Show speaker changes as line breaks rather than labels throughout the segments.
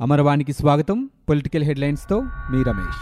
అమరవాణికి స్వాగతం. పొలిటికల్ హెడ్లైన్స్తో మీ రమేష్.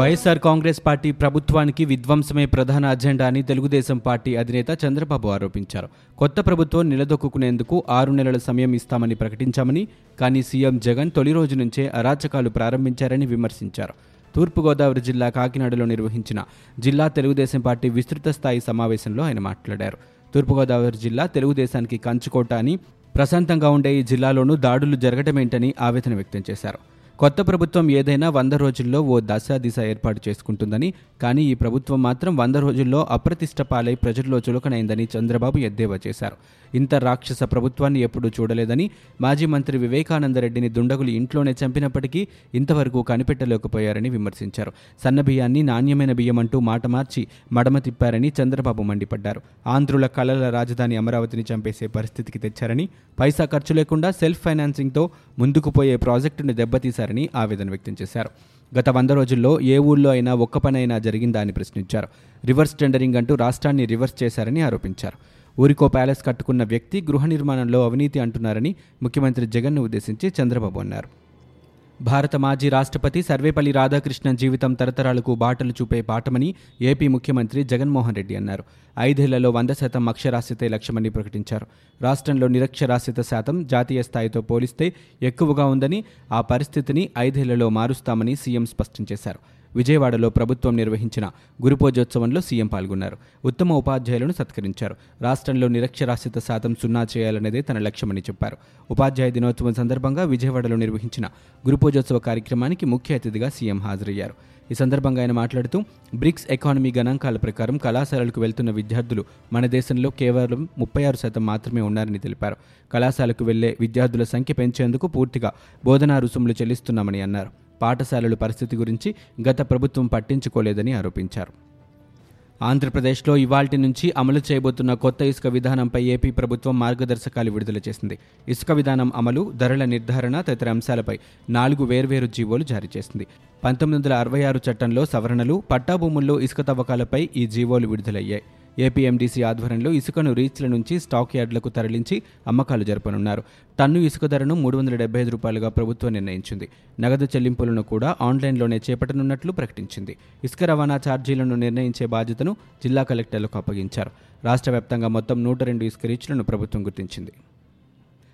వైఎస్ఆర్ కాంగ్రెస్ పార్టీ ప్రభుత్వానికి విధ్వంసమే ప్రధాన అజెండా అని తెలుగుదేశం పార్టీ అధినేత చంద్రబాబు ఆరోపించారు. కొత్త ప్రభుత్వం నిలదొక్కునేందుకు ఆరు నెలల సమయం ఇస్తామని ప్రకటించామని కానీ సీఎం జగన్ తొలి రోజు నుంచే అరాచకాలు ప్రారంభించారని విమర్శించారు. తూర్పుగోదావరి జిల్లా కాకినాడలో నిర్వహించిన జిల్లా తెలుగుదేశం పార్టీ విస్తృత స్థాయి సమావేశంలో ఆయన మాట్లాడారు. తూర్పుగోదావరి జిల్లా తెలుగుదేశానికి కంచుకోట అని ప్రశాంతంగా ఉండే ఈ జిల్లాలోనూ దాడులు జరగటమేంటని ఆవేదన వ్యక్తం చేశారు. కొత్త ప్రభుత్వం ఏదైనా వంద రోజుల్లో ఓ దశ దిశ ఏర్పాటు చేసుకుంటుందని కానీ ఈ ప్రభుత్వం మాత్రం వంద రోజుల్లో అప్రతిష్ట పాలై ప్రజల్లో చులకనైందని చంద్రబాబు ఎద్దేవా చేశారు. ఇంత రాక్షస ప్రభుత్వాన్ని ఎప్పుడూ చూడలేదని మాజీ మంత్రి వివేకానందరెడ్డిని దుండగులు ఇంట్లోనే చంపినప్పటికీ ఇంతవరకు కనిపెట్టలేకపోయారని విమర్శించారు. సన్న బియ్యాన్ని నాణ్యమైన బియ్యం అంటూ మాట మార్చి మడమ తిప్పారని చంద్రబాబు మండిపడ్డారు. ఆంధ్రుల కళల రాజధాని అమరావతిని చంపేసే పరిస్థితికి తెచ్చారని పైసా ఖర్చు లేకుండా సెల్ఫ్ ఫైనాన్సింగ్తో ముందుకు పోయే ప్రాజెక్టును దెబ్బతీశారని ఆవేదన వ్యక్తం చేశారు. గత వంద రోజుల్లో ఏ ఊళ్ళో అయినా ఒక్క పనైనా జరిగిందా అని ప్రశ్నించారు. రివర్స్ టెండరింగ్ అంటూ రాష్ట్రాన్ని రివర్స్ చేశారని ఆరోపించారు. ఊరికో ప్యాలెస్ కట్టుకున్న వ్యక్తి గృహ నిర్మాణంలో అవినీతి అంటున్నారని ముఖ్యమంత్రి జగన్ను ఉద్దేశించి చంద్రబాబు అన్నారు. భారత మాజీ రాష్ట్రపతి సర్వేపల్లి రాధాకృష్ణన్ జీవితం తరతరాలకు బాటలు చూపే పాఠమని ఏపీ ముఖ్యమంత్రి జగన్మోహన్ రెడ్డి అన్నారు. ఐదేళ్ళలో వంద శాతం అక్షరాస్యతే లక్ష్యమని ప్రకటించారు. రాష్ట్రంలో నిరక్షరాస్యత శాతం జాతీయ స్థాయితో పోలిస్తే ఎక్కువగా ఉందని ఆ పరిస్థితిని ఐదేళ్ళలో మారుస్తామని సీఎం స్పష్టం చేశారు. విజయవాడలో ప్రభుత్వం నిర్వహించిన గురుపూజోత్సవంలో సీఎం పాల్గొన్నారు. ఉత్తమ ఉపాధ్యాయులను సత్కరించారు. రాష్ట్రంలో నిరక్షరాస్యత శాతం సున్నా చేయాలనేదే తన లక్ష్యమని చెప్పారు. ఉపాధ్యాయ దినోత్సవం సందర్భంగా విజయవాడలో నిర్వహించిన గురుపూజోత్సవ కార్యక్రమానికి ముఖ్య అతిథిగా సీఎం హాజరయ్యారు. ఈ సందర్భంగా ఆయన మాట్లాడుతూ బ్రిక్స్ ఎకానమీ గణాంకాల ప్రకారం కళాశాలలకు వెళ్తున్న విద్యార్థులు మన దేశంలో కేవలం ముప్పై ఆరు శాతం మాత్రమే ఉన్నారని తెలిపారు. కళాశాలకు వెళ్ళే విద్యార్థుల సంఖ్య పెంచేందుకు పూర్తిగా బోధనా రుసుములు చెల్లిస్తున్నామని అన్నారు. పాఠశాలల పరిస్థితి గురించి గత ప్రభుత్వం పట్టించుకోలేదని ఆరోపించారు. ఆంధ్రప్రదేశ్లో ఇవాల్టి నుంచి అమలు చేయబోతున్న కొత్త ఇసుక విధానంపై ఏపీ ప్రభుత్వం మార్గదర్శకాలు విడుదల చేసింది. ఇసుక విధానం అమలు ధరల నిర్ధారణ తదితర అంశాలపై నాలుగు వేర్వేరు జీవోలు జారీ చేసింది. పంతొమ్మిది వందల అరవై ఆరు చట్టంలో సవరణలు పట్టాభూముల్లో ఇసుక తవ్వకాలపై ఈ జీవోలు విడుదలయ్యాయి. ఏపీఎండీసీ ఆధ్వర్యంలో ఇసుకను రీచ్ల నుంచి స్టాక్ యార్డులకు తరలించి అమ్మకాలు జరపనున్నారు. టన్ను ఇసుక ధరను మూడు వందల డెబ్బై ఐదు రూపాయలుగా ప్రభుత్వం నిర్ణయించింది. నగదు చెల్లింపులను కూడా ఆన్లైన్లోనే చేపట్టనున్నట్లు ప్రకటించింది. ఇసుక రవాణా ఛార్జీలను నిర్ణయించే బాధ్యతను జిల్లా కలెక్టర్లకు అప్పగించారు. రాష్ట్ర వ్యాప్తంగా మొత్తం నూట రెండు ఇసుక రీచ్లను ప్రభుత్వం గుర్తించింది.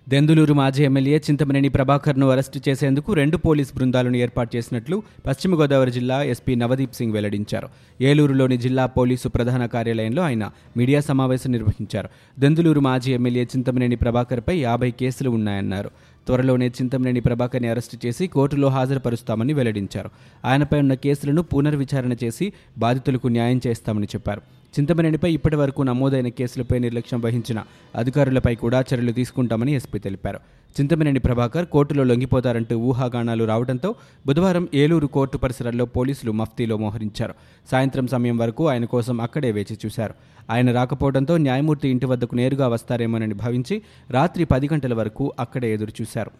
దెందులూరు మాజీ ఎమ్మెల్యే చింతమనేని ప్రభాకర్ను అరెస్టు చేసేందుకు రెండు పోలీస్ బృందాలను ఏర్పాటు చేసినట్లు పశ్చిమ గోదావరి జిల్లా ఎస్పీ నవదీప్ సింగ్ వెల్లడించారు. ఏలూరులోని జిల్లా పోలీసు ప్రధాన కార్యాలయంలో ఆయన మీడియా సమావేశం నిర్వహించారు. దెందులూరు మాజీ ఎమ్మెల్యే చింతమనేని ప్రభాకర్పై యాభై కేసులు ఉన్నాయన్నారు. త్వరలోనే చింతమనేని ప్రభాకర్ని అరెస్టు చేసి కోర్టులో హాజరుపరుస్తామని వెల్లడించారు. ఆయనపై ఉన్న కేసులను పునర్విచారణ చేసి బాధితులకు న్యాయం చేస్తామని చెప్పారు. చింతమనేనిపై ఇప్పటి వరకు నమోదైన కేసులపై నిర్లక్ష్యం వహించిన అధికారులపై కూడా చర్యలు తీసుకుంటామని ఎస్పీ తెలిపారు. చింతమనేని ప్రభాకర్ కోర్టులో లొంగిపోతారంటూ ఊహాగానాలు రావడంతో బుధవారం ఏలూరు కోర్టు పరిసరాల్లో పోలీసులు మఫ్తీలో మోహరించారు. సాయంత్రం సమయం వరకు ఆయన కోసం అక్కడే వేచి చూశారు. ఆయన రాకపోవడంతో న్యాయమూర్తి ఇంటి వద్దకు నేరుగా వస్తారేమోనని భావించి రాత్రి పది గంటల వరకు అక్కడే ఎదురుచూశారు.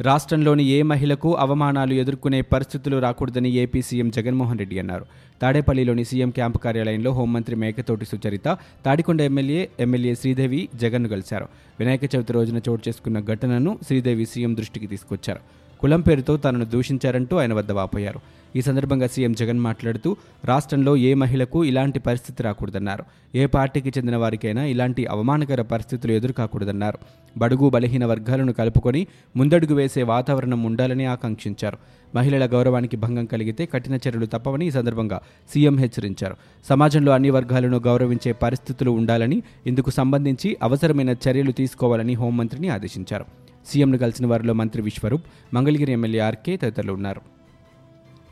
రాష్ట్రంలోని ఏ మహిళకు అవమానాలు ఎదుర్కొనే పరిస్థితులు రాకూడదని ఏపీ సీఎం జగన్మోహన్ రెడ్డి అన్నారు. తాడేపల్లిలోని సీఎం క్యాంపు కార్యాలయంలో హోంమంత్రి మేకతోటి సుచరిత తాడికొండ ఎమ్మెల్యే ఎమ్మెల్యే శ్రీదేవి జగన్ను కలిశారు. వినాయక చవితి రోజున చోటు చేసుకున్న ఘటనను శ్రీదేవి సీఎం దృష్టికి తీసుకొచ్చారు. కులం పేరుతో తనను దూషించారంటూ ఆయన వద్ద వాపోయారు. ఈ సందర్భంగా సీఎం జగన్ మాట్లాడుతూ రాష్ట్రంలో ఏ మహిళకు ఇలాంటి పరిస్థితి రాకూడదన్నారు. ఏ పార్టీకి చెందిన వారికైనా ఇలాంటి అవమానకర పరిస్థితులు ఎదురుకాకూడదన్నారు. బడుగు బలహీన వర్గాలను కలుపుకొని ముందడుగు వేసే వాతావరణం ఉండాలని ఆకాంక్షించారు. మహిళల గౌరవానికి భంగం కలిగితే కఠిన చర్యలు తప్పవని ఈ సందర్భంగా సీఎం హెచ్చరించారు. సమాజంలో అన్ని వర్గాలను గౌరవించే పరిస్థితులు ఉండాలని ఇందుకు సంబంధించి అవసరమైన చర్యలు తీసుకోవాలని హోంమంత్రిని ఆదేశించారు. సీఎంను కలిసిన వారిలో మంత్రి విశ్వరూప్ మంగళగిరి ఎమ్మెల్యే ఆర్కే తదితరులు ఉన్నారు.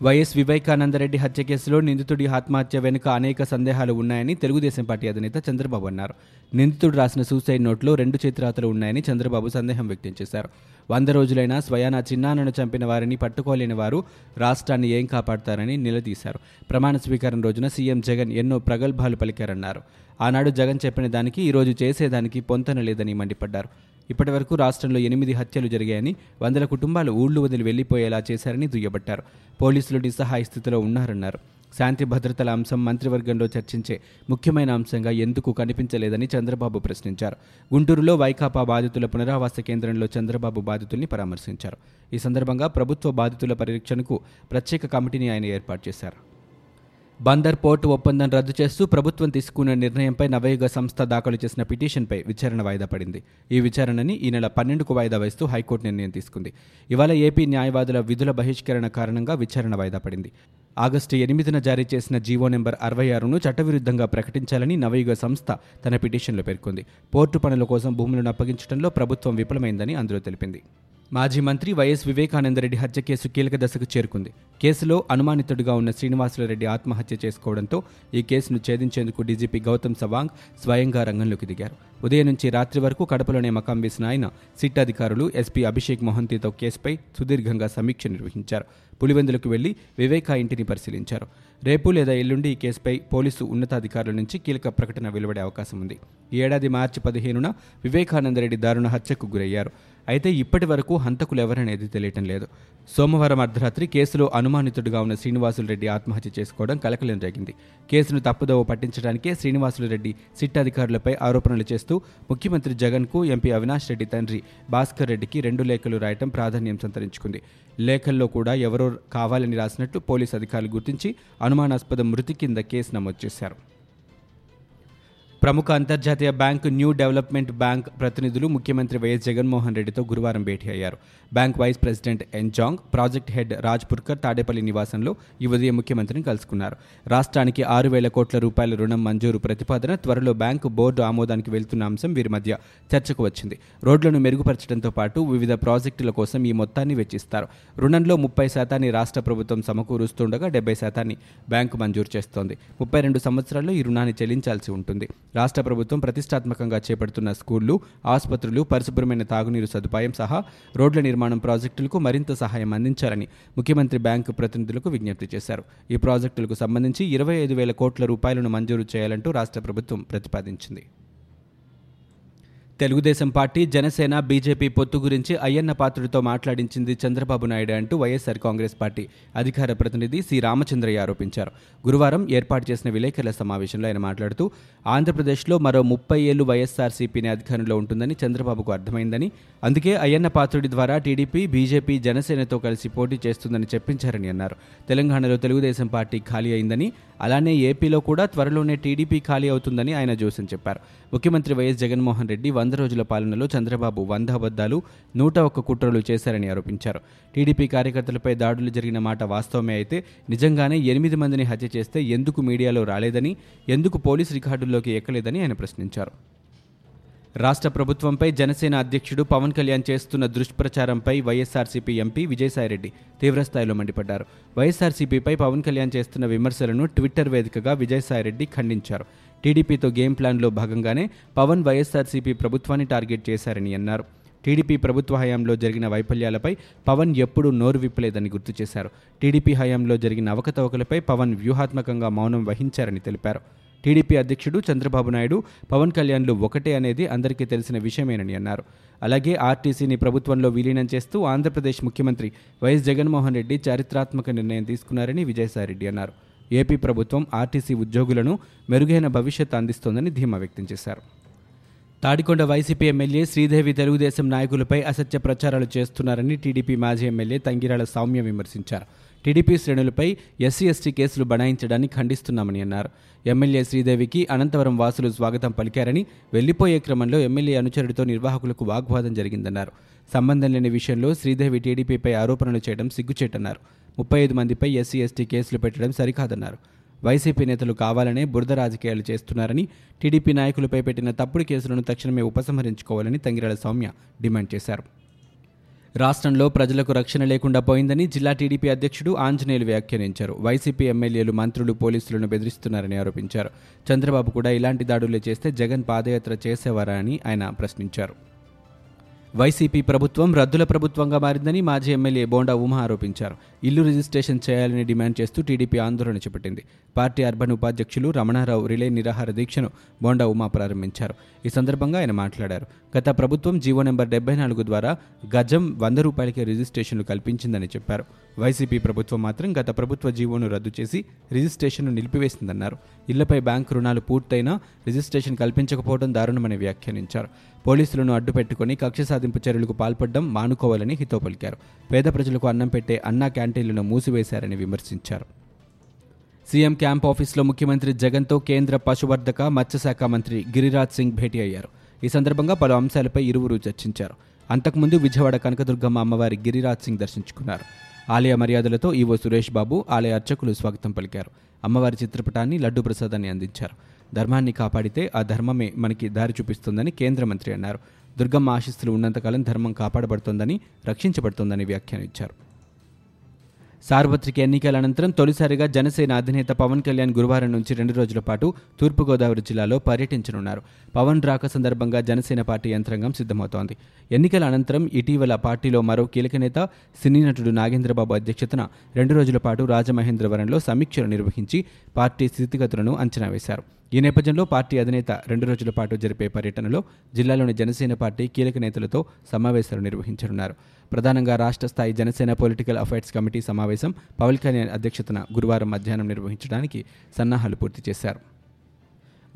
వైఎస్ వివేకానందరెడ్డి హత్య కేసులో నిందితుడి ఆత్మహత్య వెనుక అనేక సందేహాలు ఉన్నాయని తెలుగుదేశం పార్టీ అధినేత చంద్రబాబు అన్నారు. నిందితుడు రాసిన సూసైడ్ నోట్లో రెండు చేతిరాతలు ఉన్నాయని చంద్రబాబు సందేహం వ్యక్తం చేశారు. వంద రోజులైనా స్వయానా చిన్నాన్నను చంపిన వారిని పట్టుకోలేని వారు రాష్ట్రాన్ని ఏం కాపాడతారని నిలదీశారు. ప్రమాణ స్వీకారం రోజున సీఎం జగన్ ఎన్నో ప్రగల్భాలు పలికారన్నారు. ఆనాడు జగన్ చెప్పిన దానికి ఈరోజు చేసేదానికి పొంతన లేదని మండిపడ్డారు. ఇప్పటి వరకు రాష్ట్రంలో ఎనిమిది హత్యలు జరిగాయని వందల కుటుంబాలు ఊళ్ళు వదిలి వెళ్ళిపోయేలా చేశారని దుయ్యబట్టారు. పోలీసులు నిస్సహాయ స్థితిలో ఉన్నారన్నారు. శాంతి భద్రతల అంశం మంత్రివర్గంలో చర్చించే ముఖ్యమైన అంశంగా ఎందుకు కనిపించలేదని చంద్రబాబు ప్రశ్నించారు. గుంటూరులో వైకాపా బాధితుల పునరావాస కేంద్రంలో చంద్రబాబు బాధితుల్ని పరామర్శించారు. ఈ సందర్భంగా ప్రభుత్వ బాధితుల పరిరక్షణకు ప్రత్యేక కమిటీని ఆయన ఏర్పాటు చేశారు. బందర్ పోర్టు ఒప్పందం రద్దు చేస్తూ ప్రభుత్వం తీసుకున్న నిర్ణయంపై నవయుగ సంస్థ దాఖలు చేసిన పిటిషన్పై విచారణ వాయిదా పడింది. ఈ విచారణని ఈ నెల పన్నెండుకు వాయిదా వేస్తూ హైకోర్టు నిర్ణయం తీసుకుంది. ఇవాళ ఏపీ న్యాయవాదుల విధుల బహిష్కరణ కారణంగా విచారణ వాయిదా పడింది. ఆగస్టు ఎనిమిదిన జారీ చేసిన జీవో నెంబర్ అరవై ఆరును చట్టవిరుద్ధంగా ప్రకటించాలని నవయుగ సంస్థ తన పిటిషన్లో పేర్కొంది. పోర్టు పనుల కోసం భూములను అప్పగించడంలో ప్రభుత్వం విఫలమైందని అందులో తెలిపింది. మాజీ మంత్రి వైఎస్ వివేకానందరెడ్డి హత్య కేసు కీలక దశకు చేరుకుంది. కేసులో అనుమానితుడిగా ఉన్న శ్రీనివాసులరెడ్డి ఆత్మహత్య చేసుకోవడంతో ఈ కేసును ఛేదించేందుకు డీజీపీ గౌతమ్ సవాంగ్ స్వయంగా రంగంలోకి దిగారు. ఉదయం నుంచి రాత్రి వరకు కడపలోనే మకాం వేసిన ఆయన సిట్ అధికారులు ఎస్పీ అభిషేక్ మొహంతితో కేసుపై సుదీర్ఘంగా సమీక్ష నిర్వహించారు. పులివెందులకు వెళ్ళి వివేకా ఇంటిని పరిశీలించారు. రేపు లేదా ఎల్లుండి ఈ కేసుపై పోలీసు ఉన్నతాధికారుల నుంచి కీలక ప్రకటన వెలువడే అవకాశం ఉంది. ఈ ఏడాది మార్చి పదిహేనున వివేకానందరెడ్డి దారుణ హత్యకు గురయ్యారు. అయితే ఇప్పటి వరకు హంతకులు ఎవరనేది తెలియటం లేదు. సోమవారం అర్ధరాత్రి కేసులో అనుమానితుడిగా ఉన్న శ్రీనివాసులు రెడ్డి ఆత్మహత్య చేసుకోవడం కలకలం జరిగింది కేసును తప్పుదోవ పట్టించడానికే శ్రీనివాసులు రెడ్డి సిట్ అధికారులపై ఆరోపణలు చేస్తూ ముఖ్యమంత్రి జగన్కు ఎంపీ అవినాష్ రెడ్డి తండ్రి భాస్కర్ రెడ్డికి రెండు లేఖలు రాయటం ప్రాధాన్యం సంతరించుకుంది. లేఖల్లో కూడా ఎవరో కావాలని రాసినట్లు పోలీసు అధికారులు గుర్తించి అనుమానాస్పద మృతి కింద కేసు నమోదు చేశారు. ప్రముఖ అంతర్జాతీయ బ్యాంకు న్యూ డెవలప్మెంట్ బ్యాంక్ ప్రతినిధులు ముఖ్యమంత్రి వైఎస్ జగన్మోహన్ రెడ్డితో గురువారం భేటీ అయ్యారు. బ్యాంక్ వైస్ ప్రెసిడెంట్ ఎన్జాంగ్ ప్రాజెక్ట్ హెడ్ రాజ్ పుర్కర్ తాడేపల్లి నివాసంలో ఈ ఉదయం ముఖ్యమంత్రిని కలుసుకున్నారు. రాష్ట్రానికి ఆరు వేల కోట్ల రూపాయల రుణం మంజూరు ప్రతిపాదన త్వరలో బ్యాంకు బోర్డు ఆమోదానికి వెళ్తున్న అంశం వీరి మధ్య చర్చకు వచ్చింది. రోడ్లను మెరుగుపరచడంతో పాటు వివిధ ప్రాజెక్టుల కోసం ఈ మొత్తాన్ని వెచ్చిస్తారు. రుణంలో ముప్పై శాతాన్ని రాష్ట్ర ప్రభుత్వం సమకూరుస్తుండగా డెబ్బై శాతాన్ని బ్యాంకు మంజూరు చేస్తోంది. ముప్పై రెండు సంవత్సరాల్లో ఈ రుణాన్ని చెల్లించాల్సి ఉంటుంది. రాష్ట్ర ప్రభుత్వం ప్రతిష్టాత్మకంగా చేపడుతున్న స్కూళ్ళు ఆసుపత్రులు పరిశుభ్రమైన తాగునీరు సదుపాయం సహా రోడ్ల నిర్మాణం ప్రాజెక్టులకు మరింత సహాయం అందించాలని ముఖ్యమంత్రి బ్యాంకు ప్రతినిధులకు విజ్ఞప్తి చేశారు. ఈ ప్రాజెక్టులకు సంబంధించి ఇరవై ఐదు వేల కోట్ల రూపాయలను మంజూరు చేయాలంటూ రాష్ట్ర ప్రభుత్వం ప్రతిపాదించింది. తెలుగుదేశం పార్టీ జనసేన బీజేపీ పొత్తు గురించి అయ్యన్న పాత్రుడితో మాట్లాడించింది చంద్రబాబు నాయుడు అంటూ వైఎస్సార్ కాంగ్రెస్ పార్టీ అధికార ప్రతినిధి సి. రామచంద్రయ్య ఆరోపించారు. గురువారం ఏర్పాటు చేసిన విలేకరుల సమావేశంలో ఆయన మాట్లాడుతూ ఆంధ్రప్రదేశ్లో మరో ముప్పై ఏళ్ళు వైఎస్ఆర్సీపీని అధికారంలో ఉంటుందని చంద్రబాబుకు అర్థమైందని అందుకే అయ్యన్న పాత్రుడి ద్వారా టీడీపీ బీజేపీ జనసేనతో కలిసి పోటీ చేస్తుందని చెప్పించారని అన్నారు. తెలంగాణలో తెలుగుదేశం పార్టీ ఖాళీ అయిందని అలానే ఏపీలో కూడా త్వరలోనే టీడీపీ ఖాళీ అవుతుందని ఆయన జోసెన్ చెప్పారు. ముఖ్యమంత్రి వైఎస్ జగన్మోహన్ రెడ్డి వంద రోజుల పాలనలో చంద్రబాబు వంద అబద్దాలు నూట ఒక్క కుట్రలు చేశారని ఆరోపించారు. టీడీపీ కార్యకర్తలపై దాడులు జరిగిన మాట వాస్తవమే అయితే నిజంగానే ఎనిమిది మందిని హత్య చేస్తే ఎందుకు మీడియాలో రాలేదని ఎందుకు పోలీస్ రికార్డుల్లోకి ఎక్కలేదని ఆయన ప్రశ్నించారు. రాష్ట్ర ప్రభుత్వంపై జనసేన అధ్యక్షుడు పవన్ కళ్యాణ్ చేస్తున్న దుష్ప్రచారంపై వైఎస్ఆర్సీపీ ఎంపీ విజయసాయిరెడ్డి తీవ్రస్థాయిలో మండిపడ్డారు. వైఎస్ఆర్సీపీపై పవన్ కళ్యాణ్ చేస్తున్న విమర్శలను ట్విట్టర్ వేదికగా విజయసాయిరెడ్డి ఖండించారు. టీడీపీతో గేమ్ ప్లాన్లో భాగంగానే పవన్ వైఎస్ఆర్సీపీ ప్రభుత్వాన్ని టార్గెట్ చేశారని అన్నారు. టీడీపీ ప్రభుత్వ హయాంలో జరిగిన వైఫల్యాలపై పవన్ ఎప్పుడూ నోరు విప్పలేదని గుర్తు చేశారు. టీడీపీ హయాంలో జరిగిన అవకతవకలపై పవన్ వ్యూహాత్మకంగా మౌనం వహించారని తెలిపారు. టీడీపీ అధ్యక్షుడు చంద్రబాబు నాయుడు పవన్ కళ్యాణ్లు ఒకటే అనేది అందరికీ తెలిసిన విషయమేనని అన్నారు. అలాగే ఆర్టీసీని ప్రభుత్వంలో విలీనం చేస్తూ ఆంధ్రప్రదేశ్ ముఖ్యమంత్రి వైఎస్ జగన్మోహన్ రెడ్డి చారిత్రాత్మక నిర్ణయం తీసుకున్నారని విజయసాయిరెడ్డి అన్నారు. ఏపీ ప్రభుత్వం ఆర్టీసీ ఉద్యోగులను మెరుగైన భవిష్యత్ అందిస్తోందని ధీమా వ్యక్తం చేశారు. తాడికొండ వైసీపీ ఎమ్మెల్యే శ్రీదేవి తెలుగుదేశం నాయకులపై అసత్య ప్రచారాలు చేస్తున్నారని టీడీపీ మాజీ ఎమ్మెల్యే తంగిరాల సౌమ్య విమర్శించారు. టీడీపీ శ్రేణులపై ఎస్సీ ఎస్టీ కేసులు బనాయించడాన్ని ఖండిస్తున్నామని అన్నారు. ఎమ్మెల్యే శ్రీదేవికి అనంతవరం వాసులు స్వాగతం పలికారని వెళ్ళిపోయే క్రమంలో ఎమ్మెల్యే అనుచరుడితో నిర్వాహకులకు వాగ్వాదం జరిగిందన్నారు. సంబంధం లేని విషయంలో శ్రీదేవి టీడీపీపై ఆరోపణలు చేయడం సిగ్గుచేటన్నారు. ముప్పై ఐదు మందిపై ఎస్సీ ఎస్టీ కేసులు పెట్టడం సరికాదన్నారు. వైసీపీ నేతలు కావాలనే బురద రాజకీయాలు చేస్తున్నారని టీడీపీ నాయకులపై పెట్టిన తప్పుడు కేసులను తక్షణమే ఉపసంహరించుకోవాలని తంగిరాల సౌమ్య డిమాండ్ చేశారు. రాష్ట్రంలో ప్రజలకు రక్షణ లేకుండా పోయిందని జిల్లా టీడీపీ అధ్యక్షుడు ఆంజనేయులు వ్యాఖ్యానించారు. వైసీపీ ఎమ్మెల్యేలు మంత్రులు పోలీసులను బెదిరిస్తున్నారని ఆరోపించారు. చంద్రబాబు కూడా ఇలాంటి దాడులే చేస్తే జగన్ పాదయాత్ర చేసేవారా అని ఆయన ప్రశ్నించారు. వైసీపీ ప్రభుత్వం రద్దుల ప్రభుత్వంగా మారిందని మాజీ ఎమ్మెల్యే బోండా ఉమా ఆరోపించారు. ఇల్లు రిజిస్ట్రేషన్ చేయాలని డిమాండ్ చేస్తూ టీడీపీ ఆందోళన చేపట్టింది. పార్టీ అర్బన్ ఉపాధ్యక్షులు రమణారావు రిలే నిరాహార దీక్షను బోండా ఉమా ప్రారంభించారు. ఈ సందర్భంగా ఆయన మాట్లాడారు. గత ప్రభుత్వం జీవో నెంబర్ డెబ్బై నాలుగు ద్వారా గజం వంద రూపాయలకే రిజిస్ట్రేషన్లు కల్పించిందని చెప్పారు. వైసీపీ ప్రభుత్వం మాత్రం గత ప్రభుత్వ జీవోను రద్దు చేసి రిజిస్ట్రేషన్ను నిలిపివేసిందన్నారు. ఇళ్ళపై బ్యాంకు రుణాలు పూర్తయినా రిజిస్ట్రేషన్ కల్పించకపోవడం దారుణమని వ్యాఖ్యానించారు. పోలీసులను అడ్డుపెట్టుకుని కక్ష సాధింపు చర్యలకు పాల్పడడం మానుకోవాలని హితో పలికారు. పేద ప్రజలకు అన్నం పెట్టే అన్నా క్యాంటీన్లను మూసివేశారని విమర్శించారు. సీఎం క్యాంప్ ఆఫీస్లో ముఖ్యమంత్రి జగన్తో కేంద్ర పశువర్ధక మత్స్యశాఖ మంత్రి గిరిరాజ్ సింగ్ భేటీ అయ్యారు. ఈ సందర్భంగా పలు అంశాలపై ఇరువురు చర్చించారు. అంతకుముందు విజయవాడ కనకదుర్గమ్మ అమ్మవారి గిరిరాజ్ సింగ్ దర్శించుకున్నారు. ఆలయ మర్యాదలతో ఈవో సురేష్ బాబు ఆలయ అర్చకులు స్వాగతం పలికారు. అమ్మవారి చిత్రపటాన్ని లడ్డు ప్రసాదాన్ని అందించారు. ధర్మాన్ని కాపాడితే ఆ ధర్మమే మనకి దారి చూపిస్తుందని కేంద్ర మంత్రి అన్నారు. దుర్గమ్మ ఆశిస్తులు ఉన్నంతకాలం ధర్మం కాపాడబడుతోందని రక్షించబడుతోందని వ్యాఖ్యానించారు సార్వత్రిక ఎన్నికల అనంతరం తొలిసారిగా జనసేన అధినేత పవన్ కళ్యాణ్ గురువారం నుంచి రెండు రోజుల పాటు తూర్పుగోదావరి జిల్లాలో పర్యటించనున్నారు. పవన్ రాక సందర్భంగా జనసేన పార్టీ యంత్రాంగం సిద్ధమవుతోంది. ఎన్నికల అనంతరం ఇటీవల పార్టీలో మరో కీలక నేత సినీ నటుడు నాగేంద్రబాబు అధ్యక్షతన రెండు రోజుల పాటు రాజమహేంద్రవరంలో సమీక్షలు నిర్వహించి పార్టీ స్థితిగతులను అంచనా వేశారు. ఈ నేపథ్యంలో పార్టీ అధినేత రెండు రోజుల పాటు జరిపే పర్యటనలో జిల్లాలోని జనసేన పార్టీ కీలక నేతలతో సమావేశాలు నిర్వహించనున్నారు. ప్రధానంగా రాష్ట్ర స్థాయి జనసేన పొలిటికల్ అఫైర్స్ కమిటీ సమావేశం పవన్ కళ్యాణ్ అధ్యక్షతన గురువారం మధ్యాహ్నం నిర్వహించడానికి సన్నాహాలు పూర్తి చేశారు.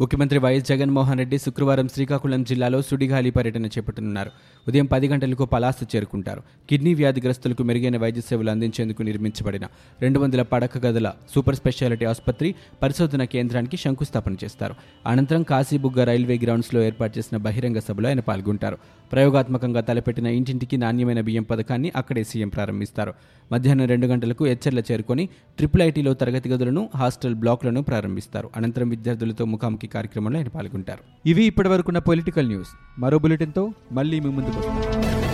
ముఖ్యమంత్రి వైఎస్ జగన్మోహన్ రెడ్డి శుక్రవారం శ్రీకాకుళం జిల్లాలో సుడిగాలి పర్యటన చేపట్టనున్నారు. ఉదయం పది గంటలకు పలాస చేరుకుంటారు. కిడ్నీ వ్యాధిగ్రస్తులకు మెరుగైన వైద్య సేవలు అందించేందుకు నిర్మించబడిన రెండు వందల పడక గదుల సూపర్ స్పెషాలిటీ ఆసుపత్రి పరిశోధన కేంద్రానికి శంకుస్థాపన చేస్తారు. అనంతరం కాశీబుగ్గ రైల్వే గ్రౌండ్స్లో ఏర్పాటు చేసిన బహిరంగ సభలో ఆయన పాల్గొంటారు. ప్రయోగాత్మకంగా తలపెట్టిన ఇంటింటికి నాణ్యమైన బియ్యం పథకాన్ని అక్కడే సీఎం ప్రారంభిస్తారు. మధ్యాహ్నం రెండు గంటలకు హెచ్చర్ల చేరుకొని ట్రిపుల్ ఐటీలో తరగతి గదులను హాస్టల్ బ్లాక్లను ప్రారంభిస్తారు. అనంతరం విద్యార్థులతో ముఖాముఖి కార్యక్రమంలో ఆయన పాల్గొంటారు. ఇవి ఇప్పటివరకున్న పొలిటికల్ న్యూస్. మరో బులెటిన్తో మళ్ళీ మీ ముందుకు వస్తాం.